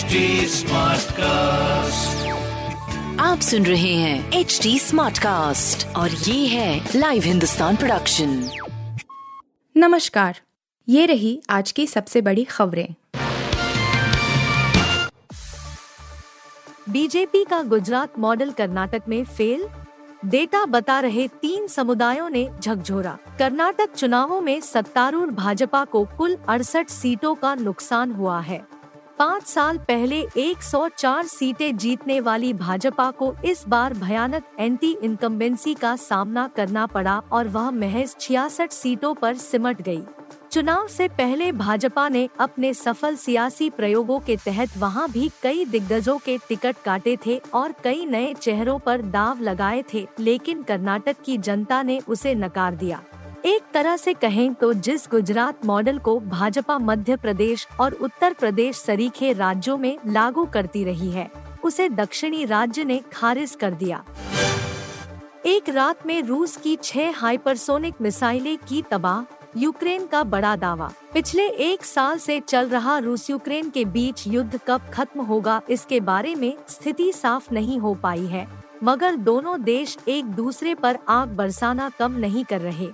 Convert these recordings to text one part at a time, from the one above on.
HD Smartcast. आप सुन रहे हैं एच डी स्मार्ट कास्ट और ये है लाइव हिंदुस्तान प्रोडक्शन नमस्कार ये रही आज की सबसे बड़ी खबरें। बीजेपी का गुजरात मॉडल कर्नाटक में फेल डेटा बता रहे तीन समुदायों ने झकझोरा। कर्नाटक चुनावों में सत्तारूढ़ भाजपा को कुल अड़सठ सीटों का नुकसान हुआ है। पाँच साल पहले 104 सीटें जीतने वाली भाजपा को इस बार भयानक एंटी इनकम्बेंसी का सामना करना पड़ा और वह महज छियासठ सीटों पर सिमट गई। चुनाव से पहले भाजपा ने अपने सफल सियासी प्रयोगों के तहत वहाँ भी कई दिग्गजों के टिकट काटे थे और कई नए चेहरों पर दाव लगाए थे, लेकिन कर्नाटक की जनता ने उसे नकार दिया एक तरह से कहें तो जिस गुजरात मॉडल को भाजपा मध्य प्रदेश और उत्तर प्रदेश सरीखे राज्यों में लागू करती रही है, उसे दक्षिणी राज्य ने खारिज कर दिया। एक रात में रूस की छह हाइपरसोनिक मिसाइलें की तबाह, यूक्रेन का बड़ा दावा। पिछले एक साल से चल रहा रूस यूक्रेन के बीच युद्ध कब खत्म होगा, इसके बारे में स्थिति साफ़ नहीं हो पाई है, मगर दोनों देश एक दूसरे पर आग बरसाना कम नहीं कर रहे।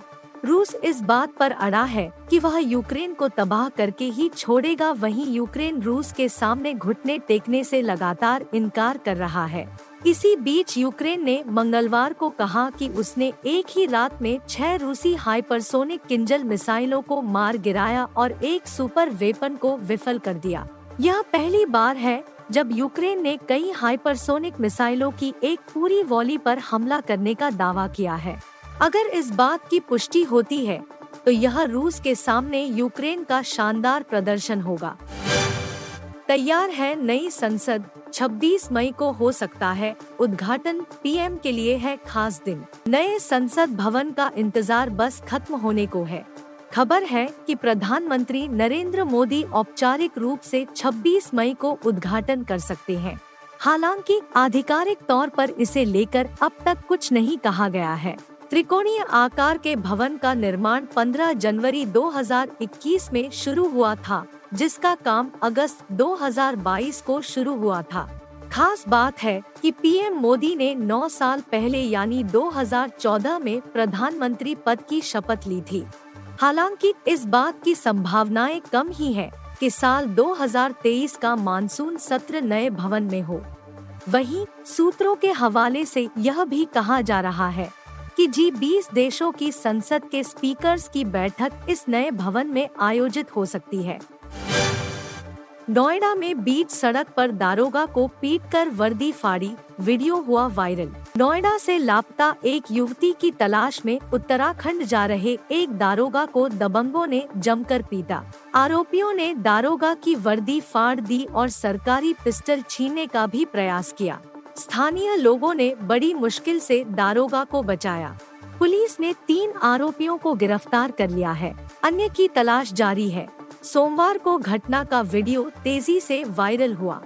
रूस इस बात पर अड़ा है कि वह यूक्रेन को तबाह करके ही छोड़ेगा। वहीं यूक्रेन रूस के सामने घुटने टेकने से लगातार इनकार कर रहा है। इसी बीच यूक्रेन ने मंगलवार को कहा कि उसने एक ही रात में छह रूसी हाइपरसोनिक किंजल मिसाइलों को मार गिराया और एक सुपर वेपन को विफल कर दिया। यह पहली बार है जब यूक्रेन ने कई हाइपरसोनिक मिसाइलों की एक पूरी वॉली पर हमला करने का दावा किया है। अगर इस बात की पुष्टि होती है तो यह रूस के सामने यूक्रेन का शानदार प्रदर्शन होगा। तैयार है नई संसद 26 मई को हो सकता है, उद्घाटन पीएम के लिए है खास दिन। नए संसद भवन का इंतज़ार बस खत्म होने को है। खबर है कि प्रधानमंत्री नरेंद्र मोदी औपचारिक रूप से 26 मई को उद्घाटन कर सकते हैं। हालाँकि आधिकारिक तौर पर इसे लेकर अब तक कुछ नहीं कहा गया है। त्रिकोणीय आकार के भवन का निर्माण 15 जनवरी 2021 में शुरू हुआ था, जिसका काम अगस्त 2022 को शुरू हुआ था। खास बात है कि पीएम मोदी ने 9 साल पहले यानी 2014 में प्रधानमंत्री पद की शपथ ली थी। हालाँकि इस बात की संभावनाएँ कम ही है कि साल 2023 का मानसून सत्र नए भवन में हो। वहीं सूत्रों के हवाले से यह भी कहा जा रहा है कि जी 20 देशों की संसद के स्पीकर्स की बैठक इस नए भवन में आयोजित हो सकती है। नोएडा में बीच सड़क पर दारोगा को पीटकर वर्दी फाड़ी, वीडियो हुआ वायरल। नोएडा से लापता एक युवती की तलाश में उत्तराखंड जा रहे एक दारोगा को दबंगों ने जमकर पीटा। आरोपियों ने दारोगा की वर्दी फाड़ दी और सरकारी पिस्टल छीनने का भी प्रयास किया। स्थानीय लोगों ने बड़ी मुश्किल से दारोगा को बचाया। पुलिस ने तीन आरोपियों को गिरफ़्तार कर लिया है। अन्य की तलाश जारी है। सोमवार को घटना का वीडियो तेज़ी से वायरल हुआ।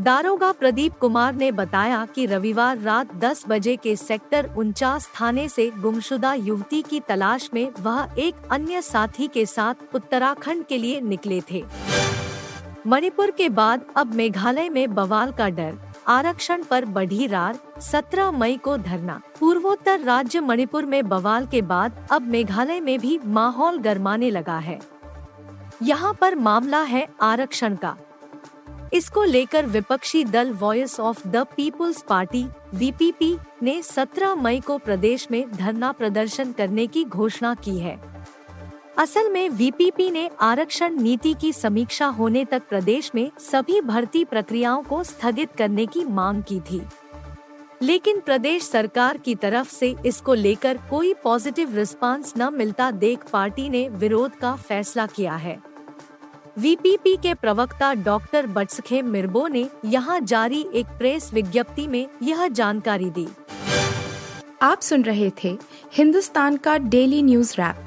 दारोगा प्रदीप कुमार ने बताया कि रविवार रात 10 बजे के सेक्टर उनचास थाने से गुमशुदा युवती की तलाश में वह एक अन्य साथी के साथ उत्तराखंड के लिए निकले थे। मणिपुर के बाद अब मेघालय में बवाल का डर। आरक्षण पर बढ़ी रार 17 मई को धरना। पूर्वोत्तर राज्य मणिपुर में बवाल के बाद अब मेघालय में भी माहौल गरमाने लगा है। यहाँ पर मामला है आरक्षण का। इसको लेकर विपक्षी दल Voice of the People's Party VPP ने 17 मई को प्रदेश में धरना प्रदर्शन करने की घोषणा की है। असल में वीपीपी ने आरक्षण नीति की समीक्षा होने तक प्रदेश में सभी भर्ती प्रक्रियाओं को स्थगित करने की मांग की थी। लेकिन प्रदेश सरकार की तरफ़ से इसको लेकर कोई पॉजिटिव रिस्पांस न मिलता देख पार्टी ने विरोध का फैसला किया है। वीपीपी के प्रवक्ता डॉक्टर बट्सखे मिर्बो ने यहाँ जारी एक प्रेस विज्ञप्ति में यह जानकारी दी। आप सुन रहे थे हिंदुस्तान का डेली न्यूज़ रैप।